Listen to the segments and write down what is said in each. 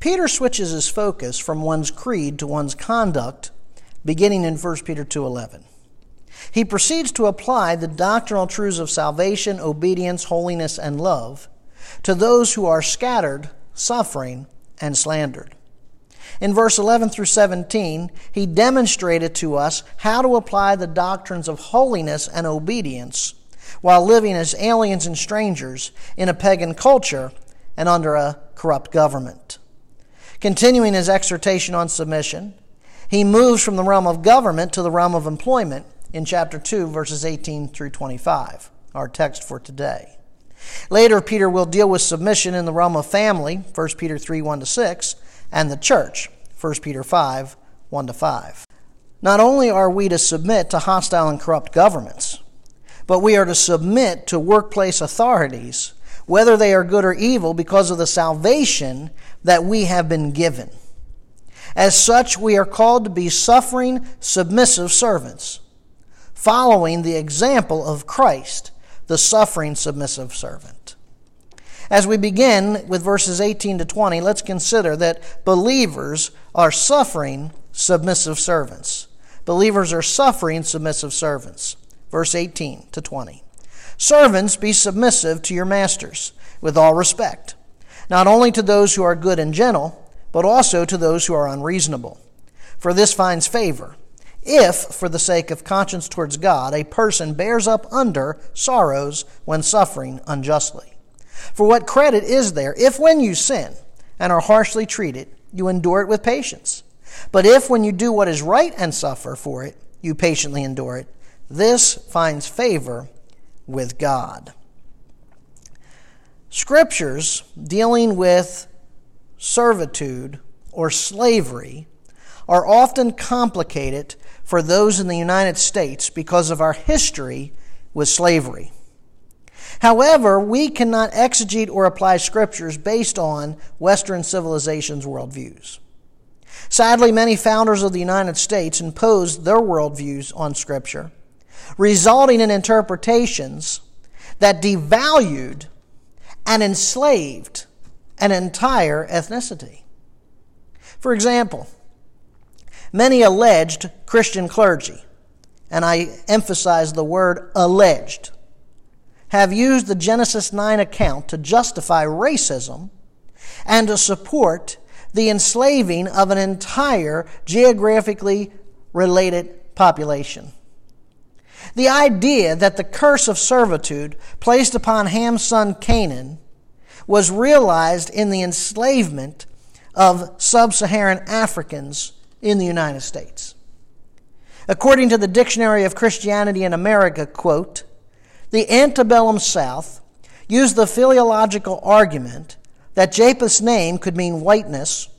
Peter switches his focus from one's creed to one's conduct, beginning in 1 Peter 2:11. He proceeds to apply the doctrinal truths of salvation, obedience, holiness, and love to those who are scattered, suffering, and slandered. In verse 11 through 17, he demonstrated to us how to apply the doctrines of holiness and obedience while living as aliens and strangers in a pagan culture and under a corrupt government. Continuing his exhortation on submission, he moves from the realm of government to the realm of employment in chapter 2, verses 18 through 25, our text for today. Later, Peter will deal with submission in the realm of family, 1 Peter 3 1 to 6, and the church, 1 Peter 5 1 to 5. Not only are we to submit to hostile and corrupt governments, but we are to submit to workplace authorities, whether they are good or evil, because of the salvation that we have been given. As such, we are called to be suffering, submissive servants, following the example of Christ, the suffering, submissive servant. As we begin with verses 18 to 20, let's consider that believers are suffering, submissive servants. Believers are suffering, submissive servants verse 18 to 20. Servants, be submissive to your masters with all respect, not only to those who are good and gentle, but also to those who are unreasonable. For this finds favor, if, for the sake of conscience towards God, a person bears up under sorrows when suffering unjustly. For what credit is there if, when you sin and are harshly treated, you endure it with patience? But if, when you do what is right and suffer for it, you patiently endure it, this finds favor with God. Scriptures dealing with servitude or slavery are often complicated for those in the United States because of our history with slavery. However, we cannot exegete or apply scriptures based on Western civilization's worldviews. Sadly, many founders of the United States imposed their worldviews on scripture resulting in interpretations that devalued and enslaved an entire ethnicity. For example, many alleged Christian clergy, and I emphasize the word alleged, have used the Genesis 9 account to justify racism and to support the enslaving of an entire geographically related population. The idea that the curse of servitude placed upon Ham's son Canaan was realized in the enslavement of sub Saharan Africans in the United States. According to the Dictionary of Christianity in America, quote, the antebellum South used the philological argument that Japheth's name could mean whiteness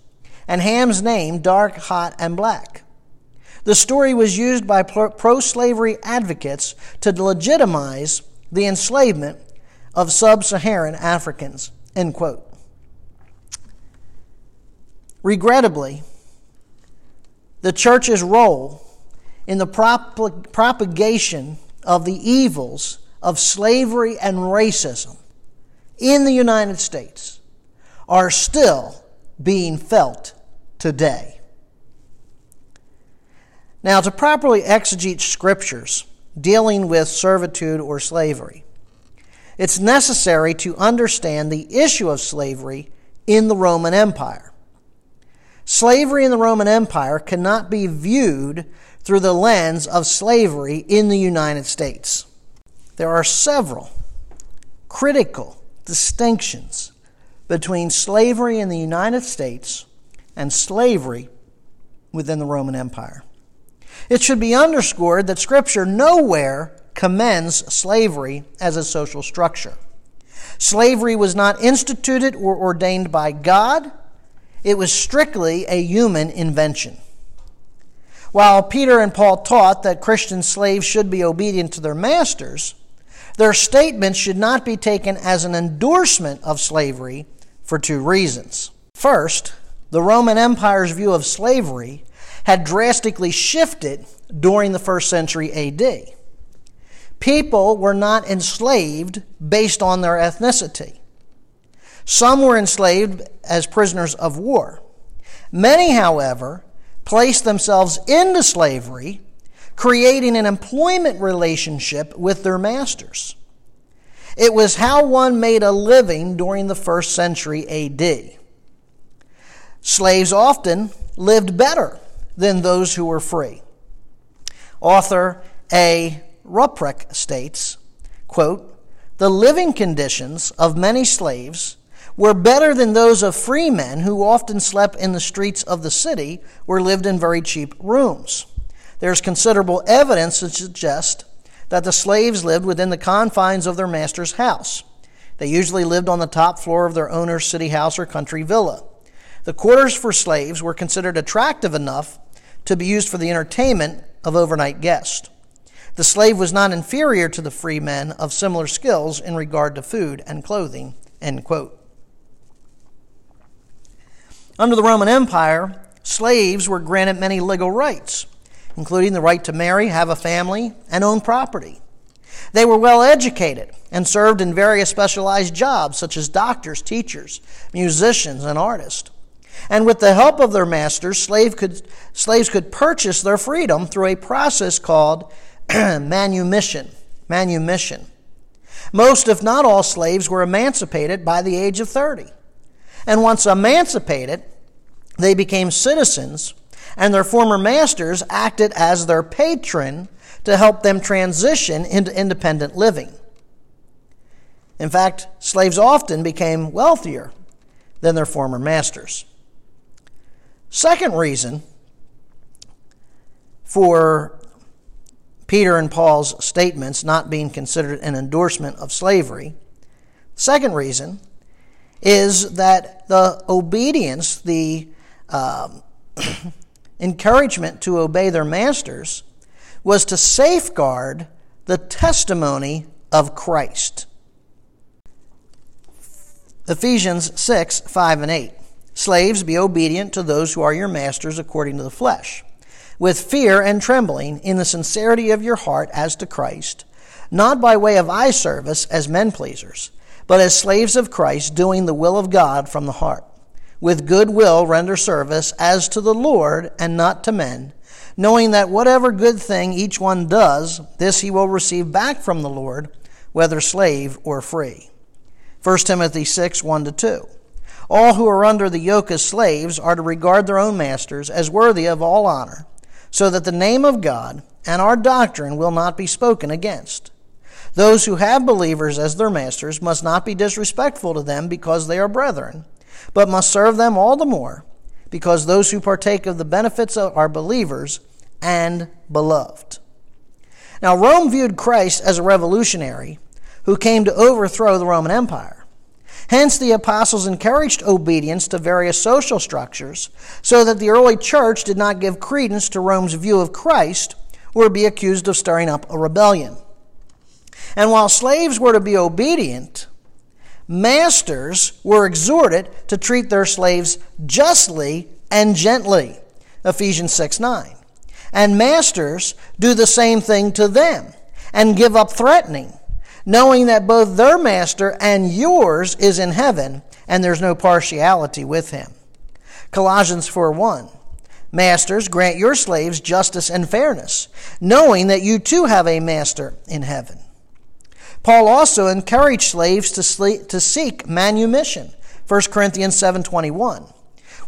and Ham's name dark, hot, and black. The story was used by pro slavery advocates to legitimize the enslavement of sub Saharan Africans. End quote. Regrettably, the church's role in the prop- propagation of the evils of slavery and racism in the United States are still being felt today. Now, to properly exegete scriptures dealing with servitude or slavery, it's necessary to understand the issue of slavery in the Roman Empire. Slavery in the Roman Empire cannot be viewed through the lens of slavery in the United States. There are several critical distinctions between slavery in the United States and slavery within the Roman Empire. It should be underscored that Scripture nowhere commends slavery as a social structure. Slavery was not instituted or ordained by God, it was strictly a human invention. While Peter and Paul taught that Christian slaves should be obedient to their masters, their statements should not be taken as an endorsement of slavery for two reasons. First, the Roman Empire's view of slavery had drastically shifted during the first century AD. People were not enslaved based on their ethnicity. Some were enslaved as prisoners of war. Many, however, placed themselves into slavery, creating an employment relationship with their masters. It was how one made a living during the first century AD. Slaves often lived better than those who were free. Author A. Rupprecht states, quote, The living conditions of many slaves were better than those of free men who often slept in the streets of the city or lived in very cheap rooms. There's considerable evidence to suggest that the slaves lived within the confines of their master's house. They usually lived on the top floor of their owner's city house or country villa. The quarters for slaves were considered attractive enough to be used for the entertainment of overnight guests. The slave was not inferior to the free men of similar skills in regard to food and clothing. End quote. Under the Roman Empire, slaves were granted many legal rights including the right to marry, have a family, and own property. They were well educated and served in various specialized jobs such as doctors, teachers, musicians, and artists. And with the help of their masters, slave could, slaves could purchase their freedom through a process called manumission. Manumission. Most, if not all, slaves were emancipated by the age of 30. And once emancipated, they became citizens and their former masters acted as their patron to help them transition into independent living. In fact, slaves often became wealthier than their former masters. Second reason for Peter and Paul's statements not being considered an endorsement of slavery, second reason is that the obedience, the um, encouragement to obey their masters was to safeguard the testimony of Christ. Ephesians 6 5 and 8. Slaves, be obedient to those who are your masters according to the flesh, with fear and trembling, in the sincerity of your heart as to Christ, not by way of eye service as men pleasers, but as slaves of Christ, doing the will of God from the heart with good will render service as to the Lord and not to men, knowing that whatever good thing each one does, this he will receive back from the Lord, whether slave or free. 1 Timothy 6 1 2. All who are under the yoke as slaves are to regard their own masters as worthy of all honor, so that the name of God and our doctrine will not be spoken against. Those who have believers as their masters must not be disrespectful to them because they are brethren but must serve them all the more, because those who partake of the benefits are believers and beloved. Now, Rome viewed Christ as a revolutionary who came to overthrow the Roman Empire. Hence, the apostles encouraged obedience to various social structures so that the early church did not give credence to Rome's view of Christ or be accused of stirring up a rebellion. And while slaves were to be obedient, Masters were exhorted to treat their slaves justly and gently. Ephesians 6 9. And masters do the same thing to them and give up threatening, knowing that both their master and yours is in heaven and there's no partiality with him. Colossians 4 1. Masters, grant your slaves justice and fairness, knowing that you too have a master in heaven. Paul also encouraged slaves to, sleep, to seek manumission. 1 Corinthians 7:21.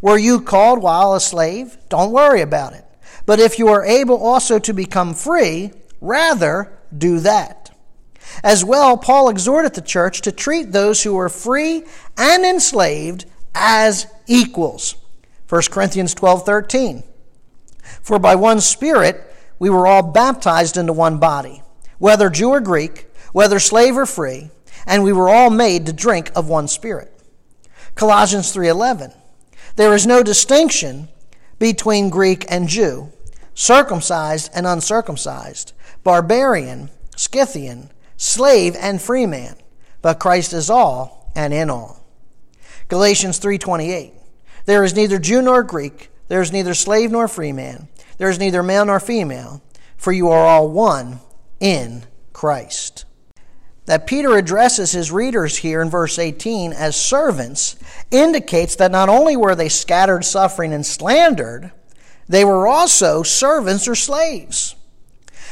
Were you called while a slave? Don't worry about it. But if you are able also to become free, rather do that. As well, Paul exhorted the church to treat those who were free and enslaved as equals. 1 Corinthians 12:13. For by one spirit we were all baptized into one body, whether Jew or Greek, whether slave or free, and we were all made to drink of one spirit. Colossians 3:11. There is no distinction between Greek and Jew, circumcised and uncircumcised, barbarian, Scythian, slave and free man, but Christ is all and in all. Galatians 3:28. There is neither Jew nor Greek, there is neither slave nor free man, there is neither male nor female, for you are all one in Christ. that Peter addresses his readers here in verse 18 as servants indicates that not only were they scattered, suffering, and slandered, they were also servants or slaves.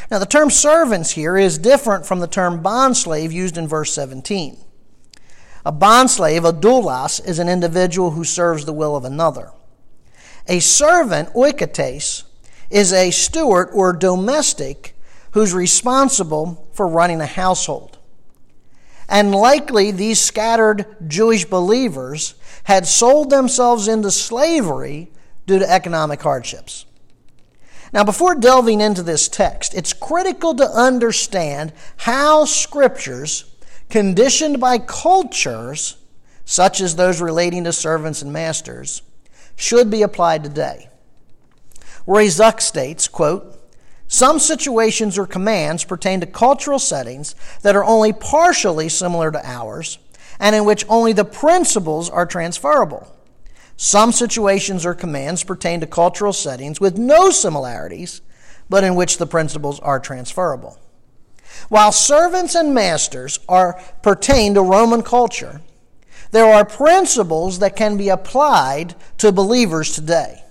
Now, the term servants here is different from the term bondslave used in verse 17. A bondslave, a doulos, is an individual who serves the will of another. A servant, oiketes, is a steward or domestic who's responsible for running a household. And likely these scattered Jewish believers had sold themselves into slavery due to economic hardships. Now, before delving into this text, it's critical to understand how scriptures, conditioned by cultures, such as those relating to servants and masters, should be applied today. Roy Zuck states, quote, some situations or commands pertain to cultural settings that are only partially similar to ours and in which only the principles are transferable. Some situations or commands pertain to cultural settings with no similarities, but in which the principles are transferable. While servants and masters are pertain to Roman culture, there are principles that can be applied to believers today.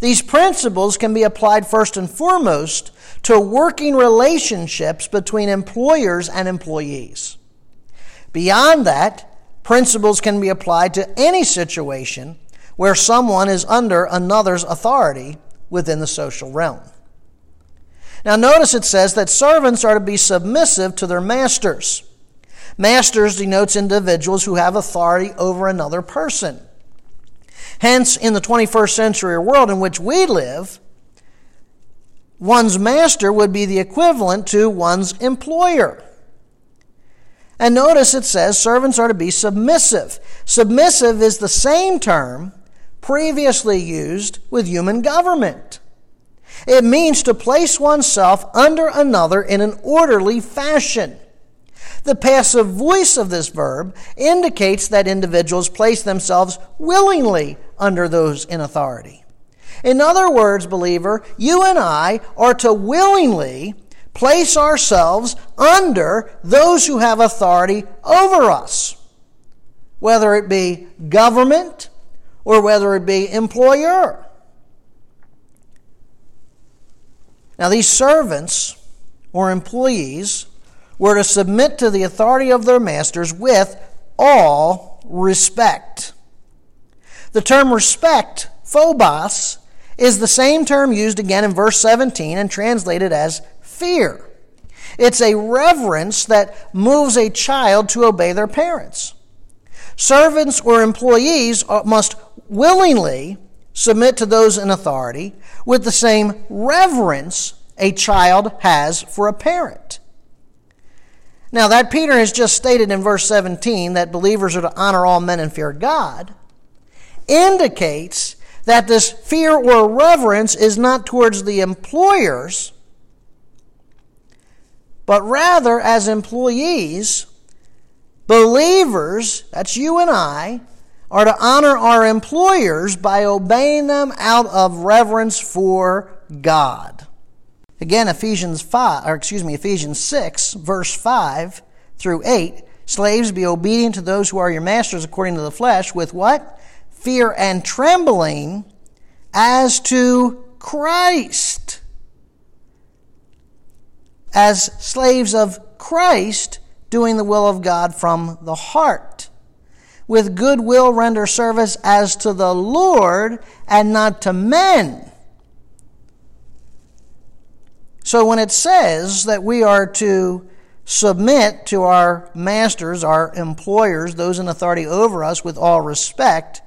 These principles can be applied first and foremost to working relationships between employers and employees. Beyond that, principles can be applied to any situation where someone is under another's authority within the social realm. Now, notice it says that servants are to be submissive to their masters. Masters denotes individuals who have authority over another person. Hence, in the 21st century world in which we live, one's master would be the equivalent to one's employer. And notice it says servants are to be submissive. Submissive is the same term previously used with human government. It means to place oneself under another in an orderly fashion. The passive voice of this verb indicates that individuals place themselves willingly under those in authority. In other words, believer, you and I are to willingly place ourselves under those who have authority over us, whether it be government or whether it be employer. Now, these servants or employees were to submit to the authority of their masters with all respect. The term respect, phobos, is the same term used again in verse 17 and translated as fear. It's a reverence that moves a child to obey their parents. Servants or employees uh, must willingly submit to those in authority with the same reverence a child has for a parent. Now, that Peter has just stated in verse 17 that believers are to honor all men and fear God indicates that this fear or reverence is not towards the employers, but rather as employees, believers, that's you and I, are to honor our employers by obeying them out of reverence for God. Again, Ephesians 5, or excuse me, Ephesians 6, verse 5 through 8. Slaves, be obedient to those who are your masters according to the flesh, with what? Fear and trembling as to Christ. As slaves of Christ, doing the will of God from the heart. With good will render service as to the Lord and not to men so when it says that we are to submit to our masters, our employers, those in authority over us with all respect,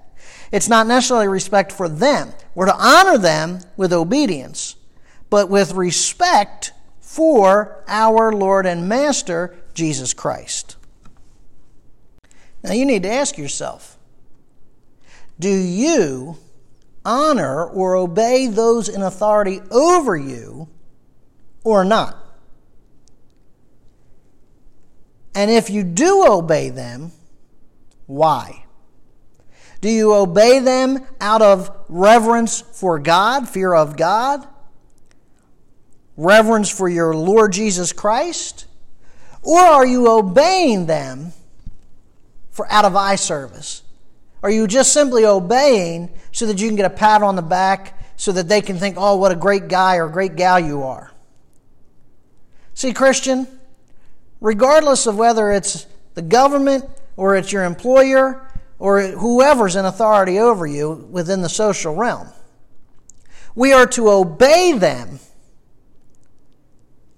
it's not necessarily respect for them. We're to honor them with obedience, but with respect for our Lord and Master, Jesus Christ. Now you need to ask yourself do you honor or obey those in authority over you or not? And if you do obey them, why? Do you obey them out of reverence for God, fear of God? Reverence for your Lord Jesus Christ? Or are you obeying them for out of eye service? Are you just simply obeying so that you can get a pat on the back so that they can think, oh, what a great guy or great gal you are? See, Christian, regardless of whether it's the government or it's your employer or whoever's in authority over you within the social realm, we are to obey them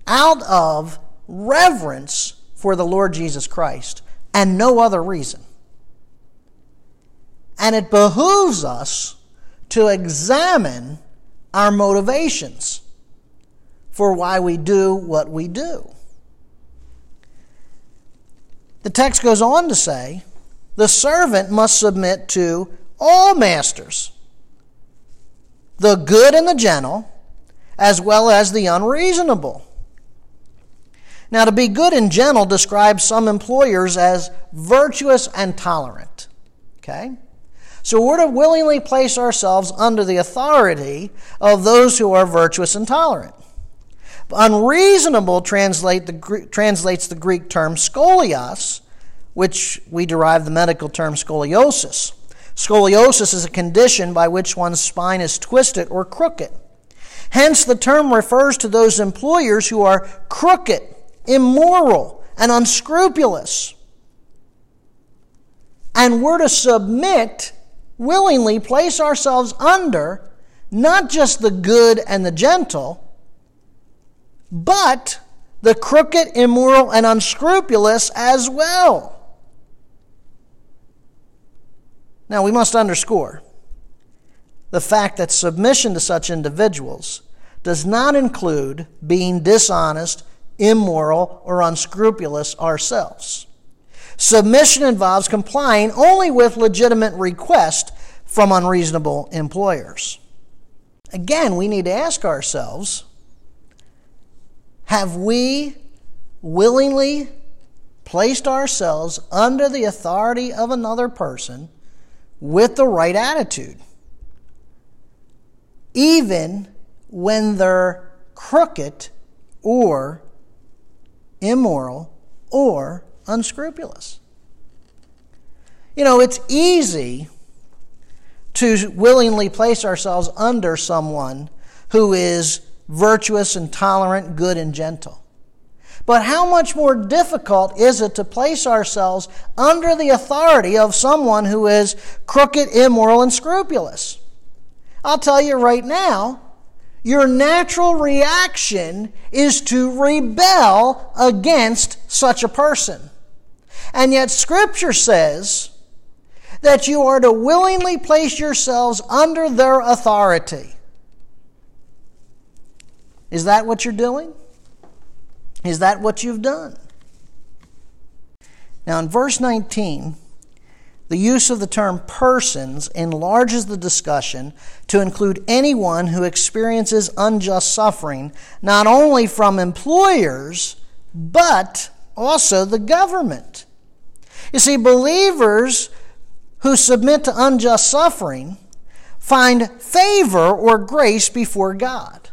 out of reverence for the Lord Jesus Christ and no other reason. And it behooves us to examine our motivations for why we do what we do. The text goes on to say, the servant must submit to all masters, the good and the gentle, as well as the unreasonable. Now, to be good and gentle describes some employers as virtuous and tolerant. Okay? So we're to willingly place ourselves under the authority of those who are virtuous and tolerant. Unreasonable translate the, translates the Greek term scolios, which we derive the medical term scoliosis. Scoliosis is a condition by which one's spine is twisted or crooked. Hence, the term refers to those employers who are crooked, immoral, and unscrupulous. And we're to submit, willingly place ourselves under not just the good and the gentle, but the crooked, immoral, and unscrupulous as well. Now, we must underscore the fact that submission to such individuals does not include being dishonest, immoral, or unscrupulous ourselves. Submission involves complying only with legitimate requests from unreasonable employers. Again, we need to ask ourselves have we willingly placed ourselves under the authority of another person with the right attitude, even when they're crooked or immoral or unscrupulous. You know, it's easy to willingly place ourselves under someone who is virtuous and tolerant, good and gentle. But how much more difficult is it to place ourselves under the authority of someone who is crooked, immoral, and scrupulous? I'll tell you right now, your natural reaction is to rebel against such a person. And yet, Scripture says that you are to willingly place yourselves under their authority. Is that what you're doing? Is that what you've done? Now, in verse 19, the use of the term persons enlarges the discussion to include anyone who experiences unjust suffering, not only from employers, but also the government. You see, believers who submit to unjust suffering find favor or grace before God.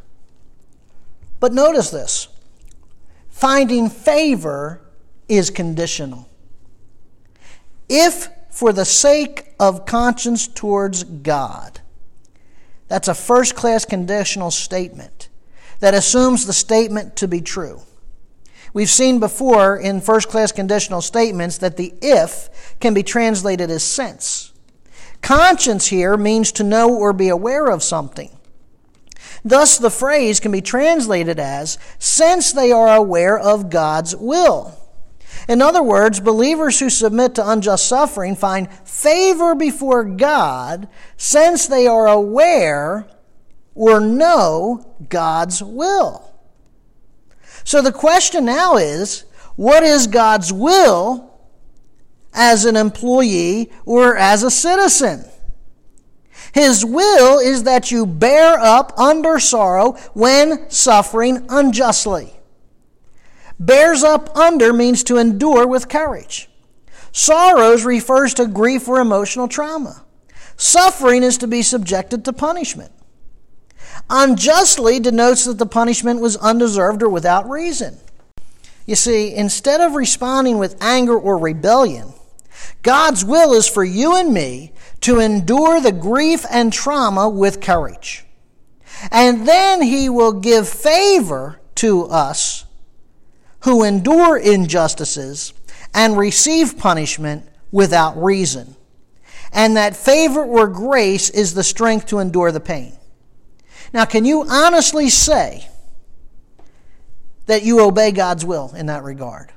But notice this finding favor is conditional. If for the sake of conscience towards God, that's a first class conditional statement that assumes the statement to be true. We've seen before in first class conditional statements that the if can be translated as since. Conscience here means to know or be aware of something. Thus, the phrase can be translated as, since they are aware of God's will. In other words, believers who submit to unjust suffering find favor before God since they are aware or know God's will. So the question now is what is God's will as an employee or as a citizen? His will is that you bear up under sorrow when suffering unjustly. Bears up under means to endure with courage. Sorrows refers to grief or emotional trauma. Suffering is to be subjected to punishment. Unjustly denotes that the punishment was undeserved or without reason. You see, instead of responding with anger or rebellion, God's will is for you and me to endure the grief and trauma with courage. And then He will give favor to us who endure injustices and receive punishment without reason. And that favor or grace is the strength to endure the pain. Now, can you honestly say that you obey God's will in that regard?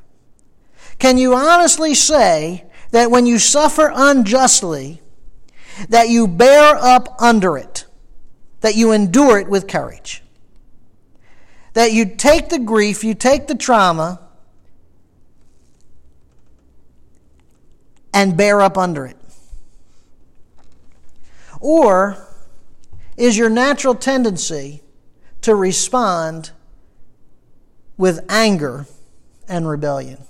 Can you honestly say that when you suffer unjustly, that you bear up under it, that you endure it with courage? That you take the grief, you take the trauma, and bear up under it? Or is your natural tendency to respond with anger and rebellion?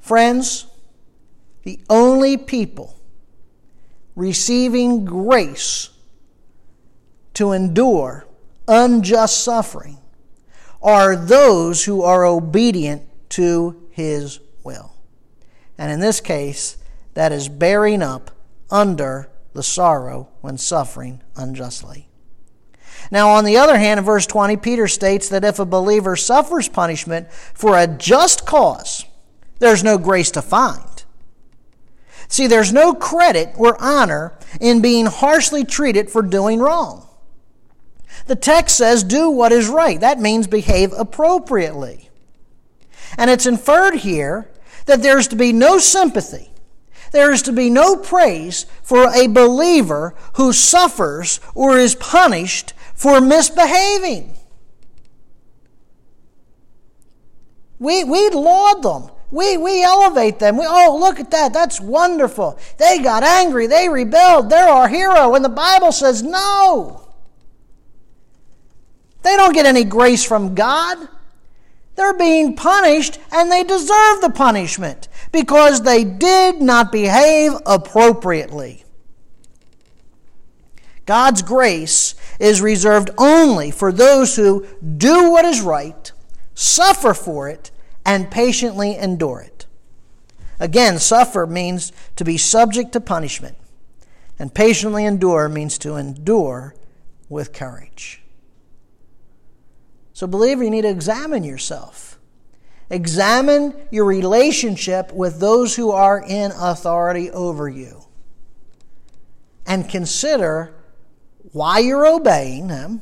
Friends, the only people receiving grace to endure unjust suffering are those who are obedient to his will. And in this case, that is bearing up under the sorrow when suffering unjustly. Now, on the other hand, in verse 20, Peter states that if a believer suffers punishment for a just cause, there's no grace to find. See, there's no credit or honor in being harshly treated for doing wrong. The text says, do what is right. That means behave appropriately. And it's inferred here that there's to be no sympathy, there is to be no praise for a believer who suffers or is punished for misbehaving. We, we laud them. We, we elevate them. We, oh, look at that. That's wonderful. They got angry. They rebelled. They're our hero. And the Bible says no. They don't get any grace from God. They're being punished and they deserve the punishment because they did not behave appropriately. God's grace is reserved only for those who do what is right, suffer for it, and patiently endure it. Again, suffer means to be subject to punishment, and patiently endure means to endure with courage. So, believer, you need to examine yourself. Examine your relationship with those who are in authority over you. And consider why you're obeying them.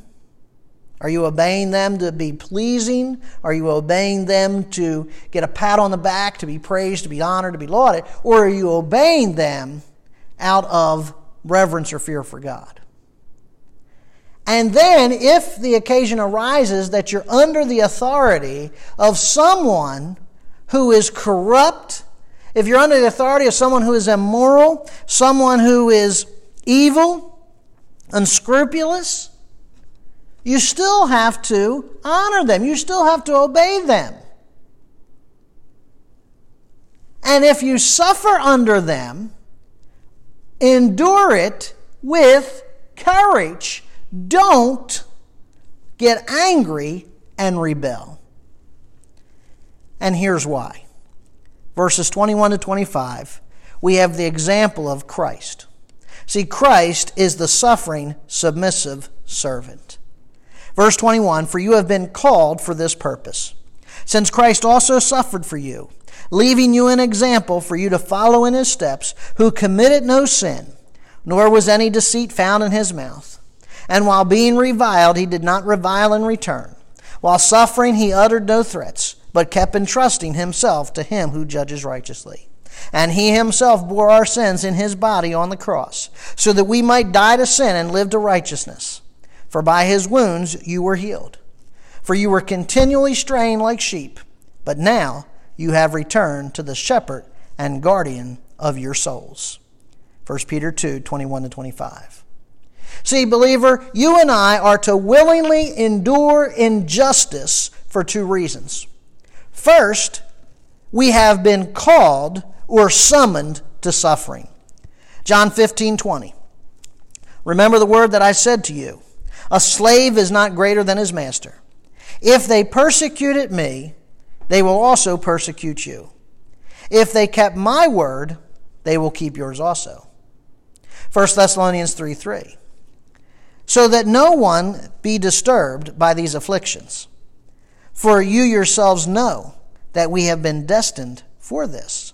Are you obeying them to be pleasing? Are you obeying them to get a pat on the back, to be praised, to be honored, to be lauded? Or are you obeying them out of reverence or fear for God? And then, if the occasion arises that you're under the authority of someone who is corrupt, if you're under the authority of someone who is immoral, someone who is evil, unscrupulous, you still have to honor them. You still have to obey them. And if you suffer under them, endure it with courage don't get angry and rebel. And here's why. Verses 21 to 25, we have the example of Christ. See, Christ is the suffering, submissive servant. Verse 21 For you have been called for this purpose, since Christ also suffered for you, leaving you an example for you to follow in his steps, who committed no sin, nor was any deceit found in his mouth. And while being reviled, he did not revile in return. While suffering, he uttered no threats, but kept entrusting himself to him who judges righteously. And he himself bore our sins in his body on the cross, so that we might die to sin and live to righteousness. For by his wounds you were healed. For you were continually straying like sheep, but now you have returned to the shepherd and guardian of your souls. 1 Peter 2 21 to 25. See, believer, you and I are to willingly endure injustice for two reasons. First, we have been called or summoned to suffering. John 15, 20. Remember the word that I said to you A slave is not greater than his master. If they persecuted me, they will also persecute you. If they kept my word, they will keep yours also. 1 Thessalonians 3 3. So that no one be disturbed by these afflictions. For you yourselves know that we have been destined for this.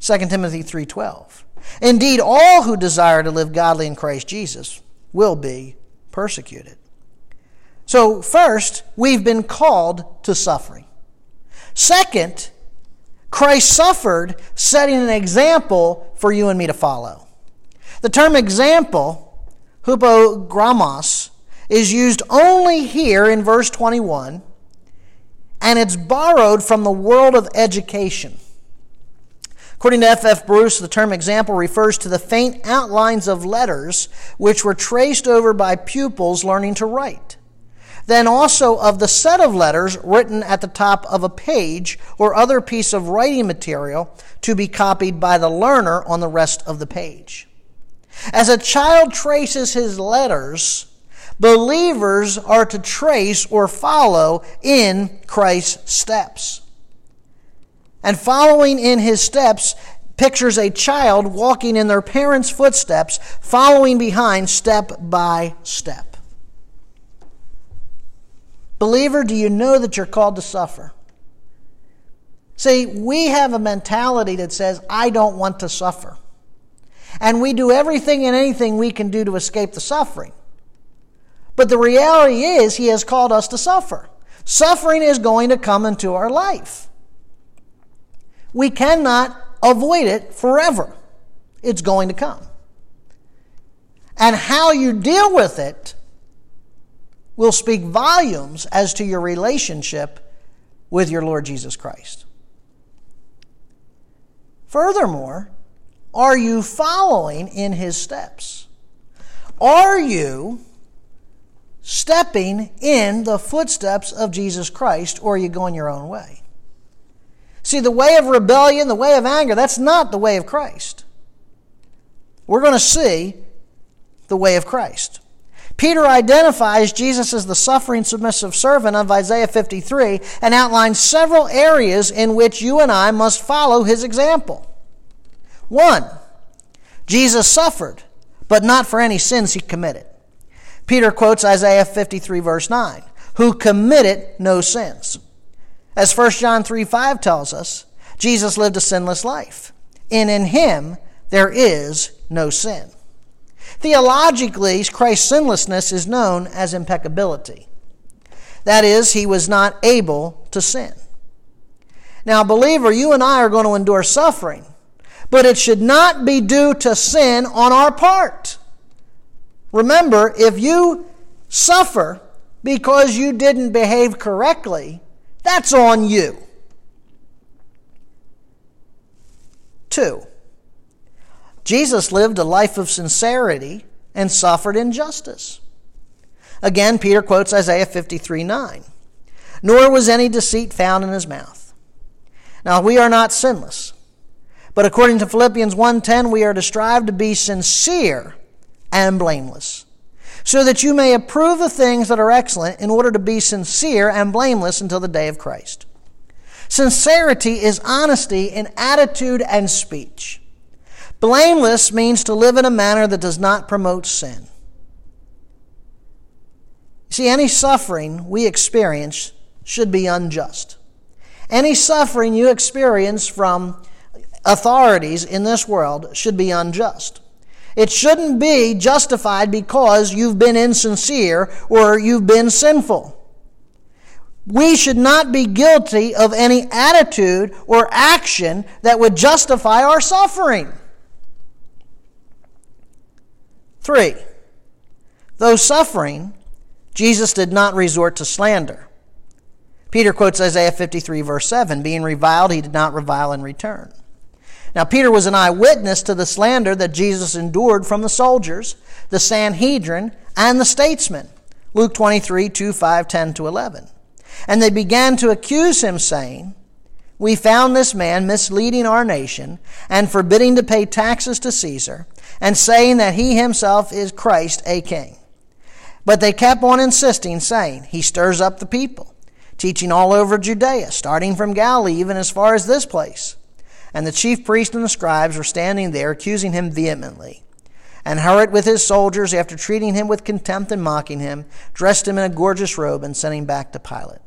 2 Timothy 3:12. Indeed, all who desire to live godly in Christ Jesus will be persecuted. So, first, we've been called to suffering. Second, Christ suffered, setting an example for you and me to follow. The term example, hupogrammos, is used only here in verse 21, and it's borrowed from the world of education. According to F. F. Bruce, the term example refers to the faint outlines of letters which were traced over by pupils learning to write then also of the set of letters written at the top of a page or other piece of writing material to be copied by the learner on the rest of the page. As a child traces his letters, believers are to trace or follow in Christ's steps. And following in his steps pictures a child walking in their parents' footsteps, following behind step by step. Believer, do you know that you're called to suffer? See, we have a mentality that says, I don't want to suffer. And we do everything and anything we can do to escape the suffering. But the reality is, He has called us to suffer. Suffering is going to come into our life. We cannot avoid it forever. It's going to come. And how you deal with it will speak volumes as to your relationship with your Lord Jesus Christ. Furthermore, are you following in his steps? Are you stepping in the footsteps of Jesus Christ, or are you going your own way? See, the way of rebellion, the way of anger, that's not the way of Christ. We're going to see the way of Christ. Peter identifies Jesus as the suffering, submissive servant of Isaiah 53 and outlines several areas in which you and I must follow his example. One, Jesus suffered, but not for any sins he committed. Peter quotes Isaiah 53, verse 9, who committed no sins. As 1 John 3 5 tells us, Jesus lived a sinless life, and in him there is no sin. Theologically, Christ's sinlessness is known as impeccability. That is, he was not able to sin. Now, believer, you and I are going to endure suffering, but it should not be due to sin on our part. Remember, if you suffer because you didn't behave correctly, that's on you. Two, Jesus lived a life of sincerity and suffered injustice. Again, Peter quotes Isaiah 53 9. Nor was any deceit found in his mouth. Now, we are not sinless. But according to Philippians 1:10, we are to strive to be sincere and blameless, so that you may approve the things that are excellent in order to be sincere and blameless until the day of Christ. Sincerity is honesty in attitude and speech. Blameless means to live in a manner that does not promote sin. See, any suffering we experience should be unjust. Any suffering you experience from authorities in this world should be unjust. It shouldn't be justified because you've been insincere or you've been sinful. We should not be guilty of any attitude or action that would justify our suffering. Three, though suffering, Jesus did not resort to slander. Peter quotes Isaiah 53, verse 7 Being reviled, he did not revile in return. Now, Peter was an eyewitness to the slander that Jesus endured from the soldiers, the Sanhedrin, and the statesmen. Luke 23, 2, 5, 10 to 11. And they began to accuse him, saying, We found this man misleading our nation and forbidding to pay taxes to Caesar and saying that he himself is Christ, a king. But they kept on insisting, saying, He stirs up the people, teaching all over Judea, starting from Galilee, even as far as this place. And the chief priests and the scribes were standing there, accusing him vehemently. And Herod, with his soldiers, after treating him with contempt and mocking him, dressed him in a gorgeous robe and sent him back to Pilate.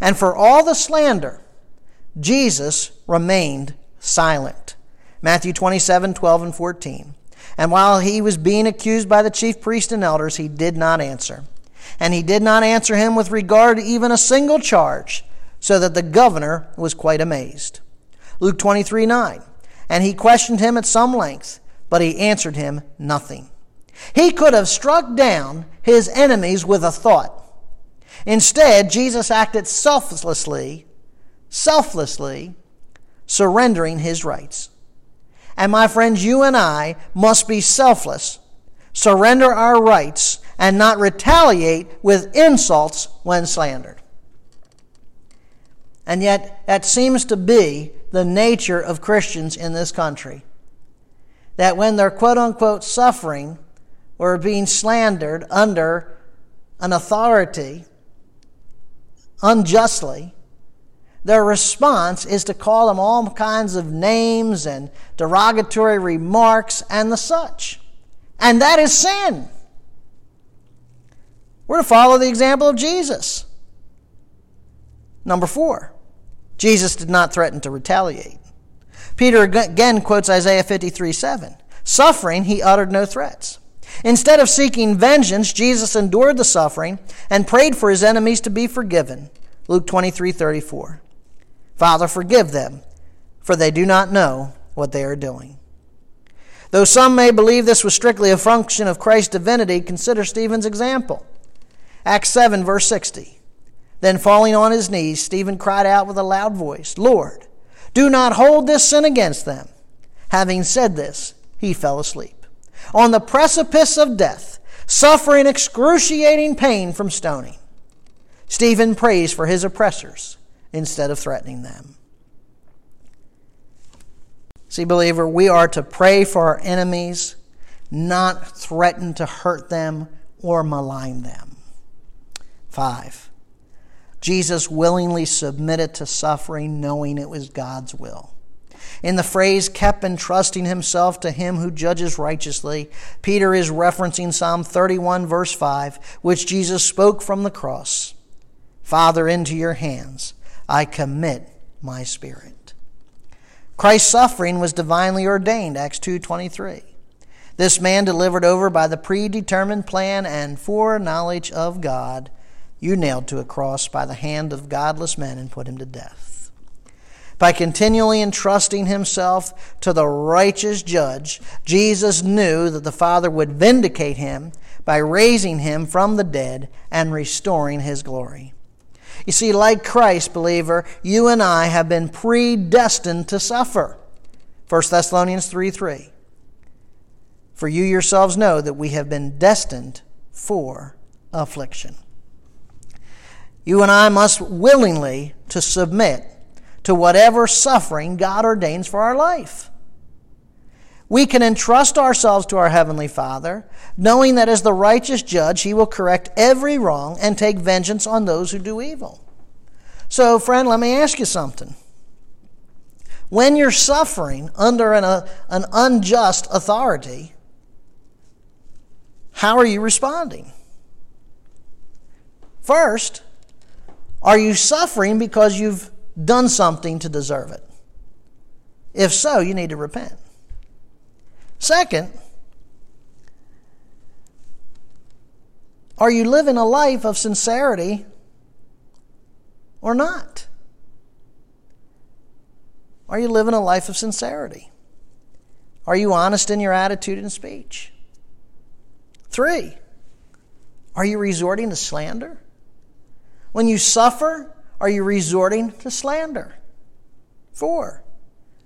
And for all the slander, Jesus remained silent. Matthew 27 12 and 14. And while he was being accused by the chief priests and elders, he did not answer. And he did not answer him with regard to even a single charge, so that the governor was quite amazed. Luke 23 9. And he questioned him at some length, but he answered him nothing. He could have struck down his enemies with a thought. Instead, Jesus acted selflessly, selflessly, surrendering his rights. And my friends, you and I must be selfless, surrender our rights, and not retaliate with insults when slandered. And yet, that seems to be the nature of Christians in this country. That when they're quote unquote suffering or being slandered under an authority unjustly, their response is to call them all kinds of names and derogatory remarks and the such. And that is sin. We're to follow the example of Jesus. Number four, Jesus did not threaten to retaliate. Peter again quotes Isaiah 53 7. Suffering, he uttered no threats. Instead of seeking vengeance, Jesus endured the suffering and prayed for his enemies to be forgiven. Luke 23 34. Father, forgive them, for they do not know what they are doing. Though some may believe this was strictly a function of Christ's divinity, consider Stephen's example. Acts 7, verse 60. Then falling on his knees, Stephen cried out with a loud voice, Lord, do not hold this sin against them. Having said this, he fell asleep. On the precipice of death, suffering excruciating pain from stoning, Stephen prays for his oppressors instead of threatening them. See, believer, we are to pray for our enemies, not threaten to hurt them or malign them. Five, Jesus willingly submitted to suffering, knowing it was God's will. In the phrase, kept entrusting himself to him who judges righteously, Peter is referencing Psalm 31, verse 5, which Jesus spoke from the cross Father, into your hands I commit my spirit. Christ's suffering was divinely ordained, Acts 2:23. This man delivered over by the predetermined plan and foreknowledge of God, you nailed to a cross by the hand of godless men and put him to death. By continually entrusting himself to the righteous judge, Jesus knew that the Father would vindicate him by raising him from the dead and restoring his glory. You see, like Christ, believer, you and I have been predestined to suffer. 1 Thessalonians 3 3. For you yourselves know that we have been destined for affliction. You and I must willingly to submit to whatever suffering God ordains for our life. We can entrust ourselves to our Heavenly Father, knowing that as the righteous judge, He will correct every wrong and take vengeance on those who do evil. So, friend, let me ask you something. When you're suffering under an, uh, an unjust authority, how are you responding? First, are you suffering because you've done something to deserve it? If so, you need to repent. Second, are you living a life of sincerity or not? Are you living a life of sincerity? Are you honest in your attitude and speech? Three, are you resorting to slander? When you suffer, are you resorting to slander? Four,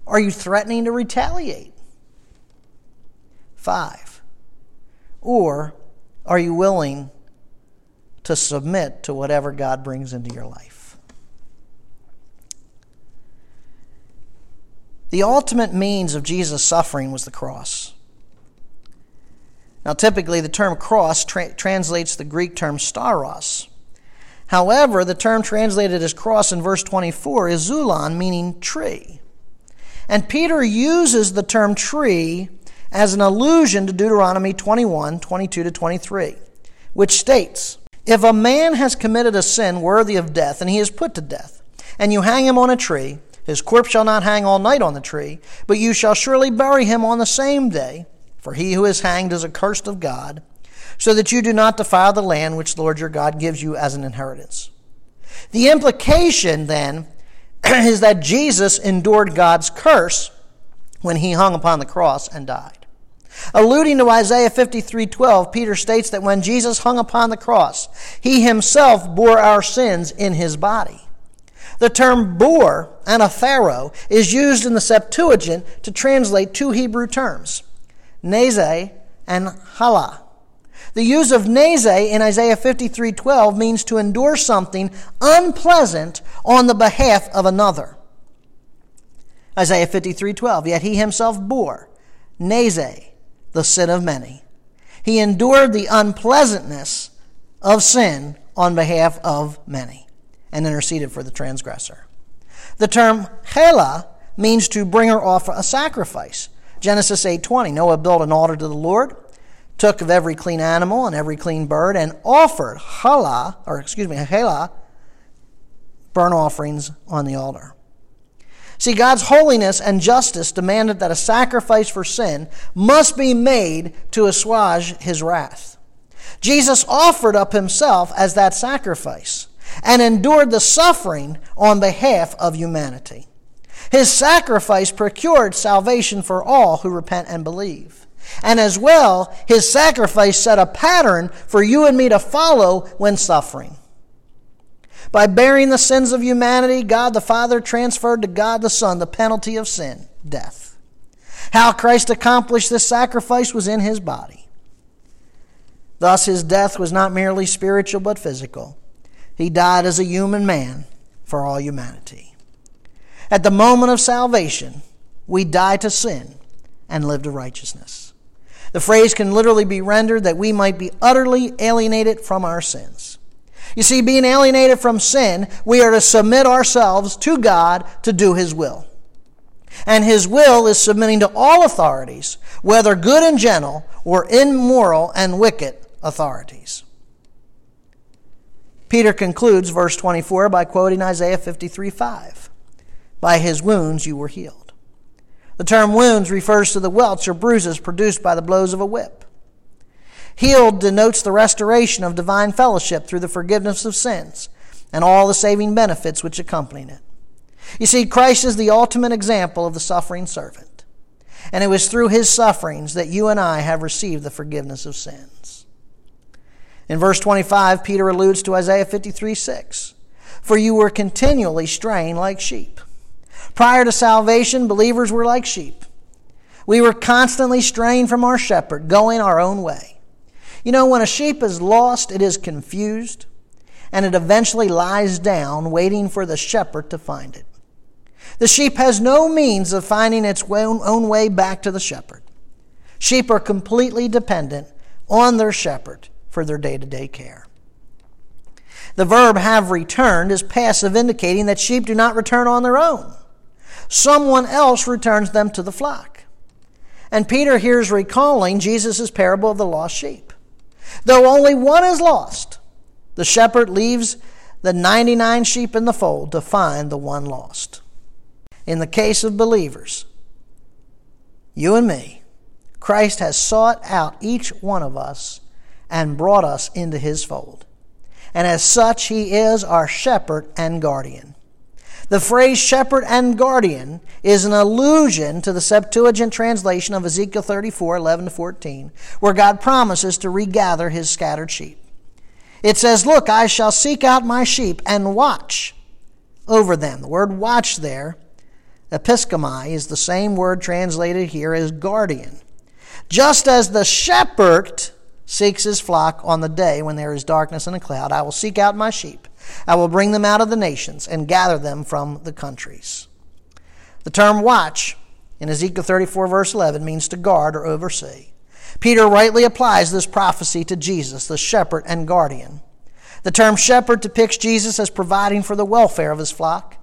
are you threatening to retaliate? Five, or are you willing to submit to whatever God brings into your life? The ultimate means of Jesus' suffering was the cross. Now, typically, the term cross tra- translates the Greek term stauros. However, the term translated as cross in verse 24 is xulon, meaning tree. And Peter uses the term tree as an allusion to Deuteronomy 21 22 to 23, which states If a man has committed a sin worthy of death, and he is put to death, and you hang him on a tree, his corpse shall not hang all night on the tree, but you shall surely bury him on the same day. For he who is hanged is accursed of God, so that you do not defile the land which the Lord your God gives you as an inheritance. The implication then is that Jesus endured God's curse when he hung upon the cross and died. Alluding to Isaiah 53:12, Peter states that when Jesus hung upon the cross, he himself bore our sins in his body. The term bore, anaphero, is used in the Septuagint to translate two Hebrew terms, neze and hala. The use of neze in Isaiah 53:12 means to endure something unpleasant on the behalf of another. Isaiah 53:12, yet he himself bore neze, the sin of many. He endured the unpleasantness of sin on behalf of many and interceded for the transgressor. The term hela means to bring or offer a sacrifice. Genesis 8:20, Noah built an altar to the Lord, took of every clean animal and every clean bird and offered hala, or excuse me, hela, burnt offerings on the altar. See, God's holiness and justice demanded that a sacrifice for sin must be made to assuage his wrath. Jesus offered up himself as that sacrifice and endured the suffering on behalf of humanity. His sacrifice procured salvation for all who repent and believe. And as well, his sacrifice set a pattern for you and me to follow when suffering. By bearing the sins of humanity, God the Father transferred to God the Son the penalty of sin, death. How Christ accomplished this sacrifice was in his body. Thus, his death was not merely spiritual but physical. He died as a human man for all humanity. At the moment of salvation, we die to sin and live to righteousness. The phrase can literally be rendered that we might be utterly alienated from our sins. You see, being alienated from sin, we are to submit ourselves to God to do His will. And His will is submitting to all authorities, whether good and gentle or immoral and wicked authorities. Peter concludes verse 24 by quoting Isaiah 53 5. By his wounds you were healed. The term wounds refers to the welts or bruises produced by the blows of a whip. Healed denotes the restoration of divine fellowship through the forgiveness of sins and all the saving benefits which accompany it. You see, Christ is the ultimate example of the suffering servant. And it was through his sufferings that you and I have received the forgiveness of sins. In verse 25, Peter alludes to Isaiah 53 6. For you were continually straying like sheep. Prior to salvation, believers were like sheep. We were constantly straying from our shepherd, going our own way. You know, when a sheep is lost, it is confused, and it eventually lies down, waiting for the shepherd to find it. The sheep has no means of finding its own way back to the shepherd. Sheep are completely dependent on their shepherd for their day to day care. The verb have returned is passive, indicating that sheep do not return on their own. Someone else returns them to the flock. And Peter here is recalling Jesus' parable of the lost sheep. Though only one is lost, the shepherd leaves the 99 sheep in the fold to find the one lost. In the case of believers, you and me, Christ has sought out each one of us and brought us into his fold. And as such, he is our shepherd and guardian. The phrase shepherd and guardian is an allusion to the Septuagint translation of Ezekiel 34 11 to 14, where God promises to regather his scattered sheep. It says, Look, I shall seek out my sheep and watch over them. The word watch there, episkomai, is the same word translated here as guardian. Just as the shepherd seeks his flock on the day when there is darkness and a cloud, I will seek out my sheep I will bring them out of the nations and gather them from the countries. The term watch in Ezekiel 34, verse 11, means to guard or oversee. Peter rightly applies this prophecy to Jesus, the shepherd and guardian. The term shepherd depicts Jesus as providing for the welfare of his flock.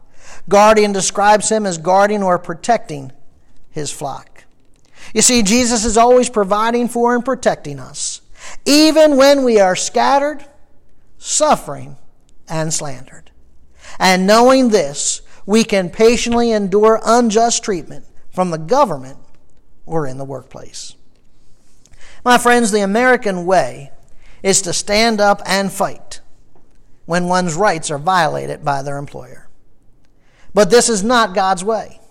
Guardian describes him as guarding or protecting his flock. You see, Jesus is always providing for and protecting us, even when we are scattered, suffering, and slandered. And knowing this, we can patiently endure unjust treatment from the government or in the workplace. My friends, the American way is to stand up and fight when one's rights are violated by their employer. But this is not God's way.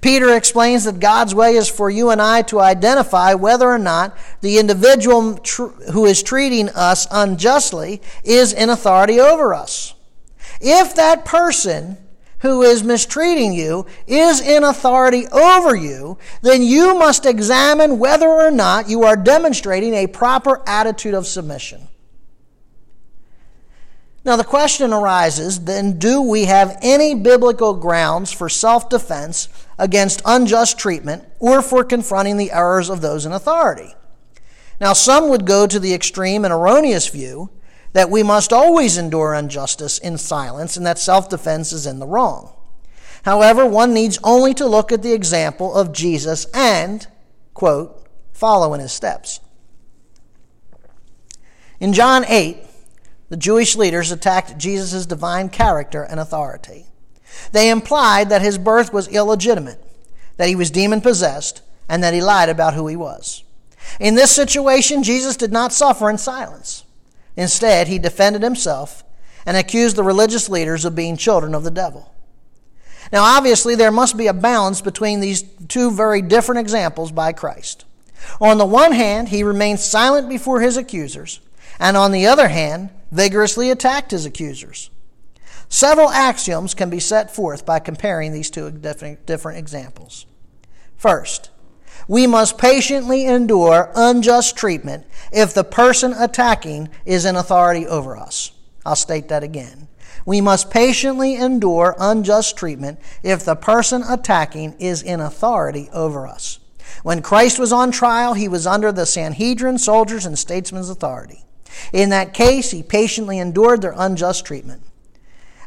Peter explains that God's way is for you and I to identify whether or not the individual tr- who is treating us unjustly is in authority over us. If that person who is mistreating you is in authority over you, then you must examine whether or not you are demonstrating a proper attitude of submission. Now, the question arises then, do we have any biblical grounds for self defense against unjust treatment or for confronting the errors of those in authority? Now, some would go to the extreme and erroneous view that we must always endure injustice in silence and that self defense is in the wrong. However, one needs only to look at the example of Jesus and, quote, follow in his steps. In John 8, the Jewish leaders attacked Jesus' divine character and authority. They implied that his birth was illegitimate, that he was demon possessed, and that he lied about who he was. In this situation, Jesus did not suffer in silence. Instead, he defended himself and accused the religious leaders of being children of the devil. Now, obviously, there must be a balance between these two very different examples by Christ. On the one hand, he remained silent before his accusers, and on the other hand, vigorously attacked his accusers. Several axioms can be set forth by comparing these two different, examples. First, we must patiently endure unjust treatment if the person attacking is in authority over us. I'll state that again. We must patiently endure unjust treatment if the person attacking is in authority over us. When Christ was on trial, he was under the Sanhedrin, soldiers, and statesmen's authority. In that case, he patiently endured their unjust treatment.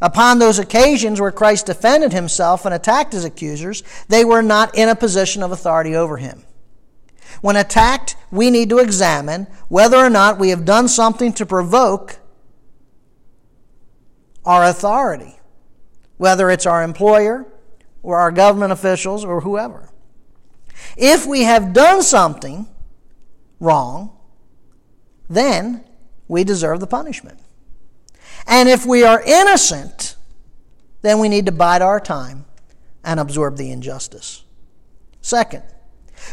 Upon those occasions where Christ defended himself and attacked his accusers, they were not in a position of authority over him. When attacked, we need to examine whether or not we have done something to provoke our authority, whether it's our employer or our government officials or whoever. If we have done something wrong, then we deserve the punishment. And if we are innocent, then we need to bide our time and absorb the injustice. Second,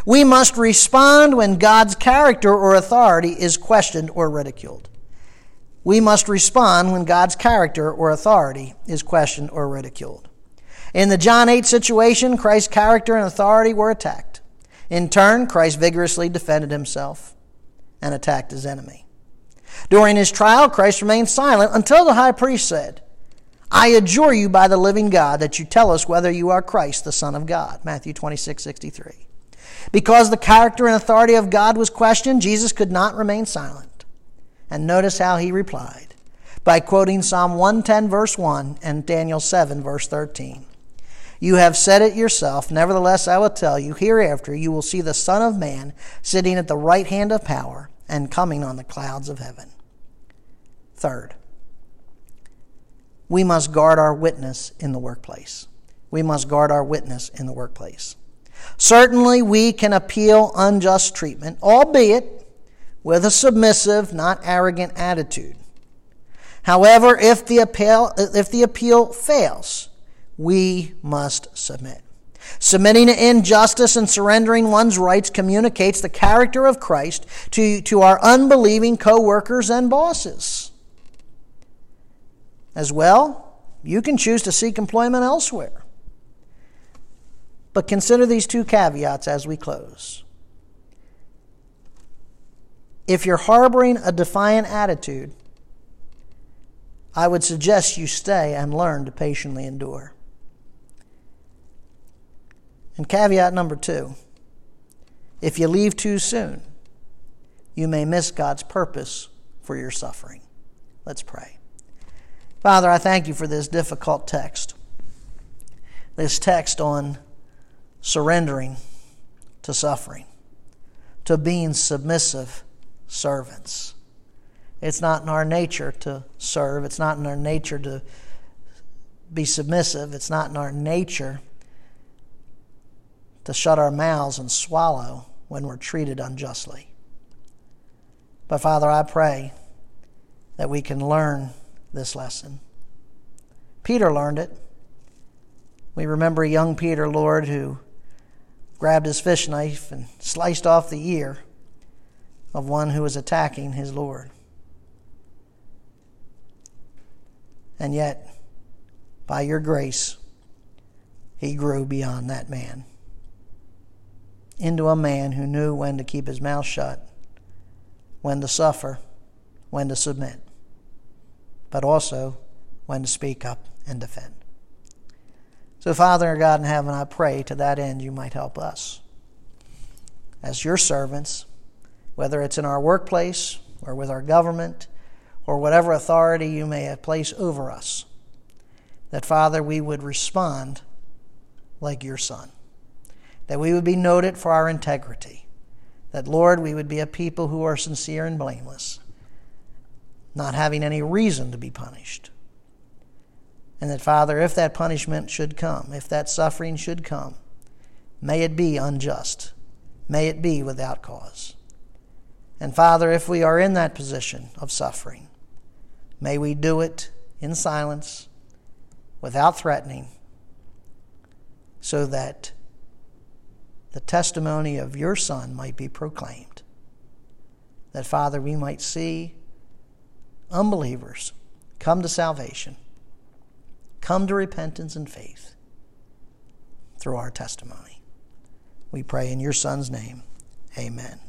we must respond when God's character or authority is questioned or ridiculed. We must respond when God's character or authority is questioned or ridiculed. In the John 8 situation, Christ's character and authority were attacked. In turn, Christ vigorously defended himself and attacked his enemy. During his trial, Christ remained silent until the high priest said, I adjure you by the living God that you tell us whether you are Christ, the Son of God. Matthew 26, 63. Because the character and authority of God was questioned, Jesus could not remain silent. And notice how he replied by quoting Psalm 110, verse 1, and Daniel 7, verse 13. You have said it yourself. Nevertheless, I will tell you, hereafter you will see the Son of Man sitting at the right hand of power and coming on the clouds of heaven. Third, we must guard our witness in the workplace. We must guard our witness in the workplace. Certainly, we can appeal unjust treatment, albeit with a submissive, not arrogant attitude. However, if the appeal, if the appeal fails, we must submit. Submitting to injustice and surrendering one's rights communicates the character of Christ to, to our unbelieving co workers and bosses. As well, you can choose to seek employment elsewhere. But consider these two caveats as we close. If you're harboring a defiant attitude, I would suggest you stay and learn to patiently endure. And caveat number two if you leave too soon, you may miss God's purpose for your suffering. Let's pray. Father, I thank you for this difficult text. This text on surrendering to suffering, to being submissive servants. It's not in our nature to serve, it's not in our nature to be submissive, it's not in our nature to shut our mouths and swallow when we're treated unjustly. But Father, I pray that we can learn this lesson. Peter learned it. We remember young Peter, Lord, who grabbed his fish knife and sliced off the ear of one who was attacking his Lord. And yet, by your grace, he grew beyond that man into a man who knew when to keep his mouth shut, when to suffer, when to submit, but also when to speak up and defend. So, Father God in heaven, I pray to that end you might help us as your servants, whether it's in our workplace or with our government or whatever authority you may have placed over us, that, Father, we would respond like your Son, that we would be noted for our integrity, that, Lord, we would be a people who are sincere and blameless, not having any reason to be punished and that, Father, if that punishment should come, if that suffering should come, may it be unjust. May it be without cause. And Father, if we are in that position of suffering, may we do it in silence, without threatening, so that the testimony of your Son might be proclaimed. That, Father, we might see unbelievers come to salvation come to repentance and faith through our testimony. We pray in your Son's name. Amen.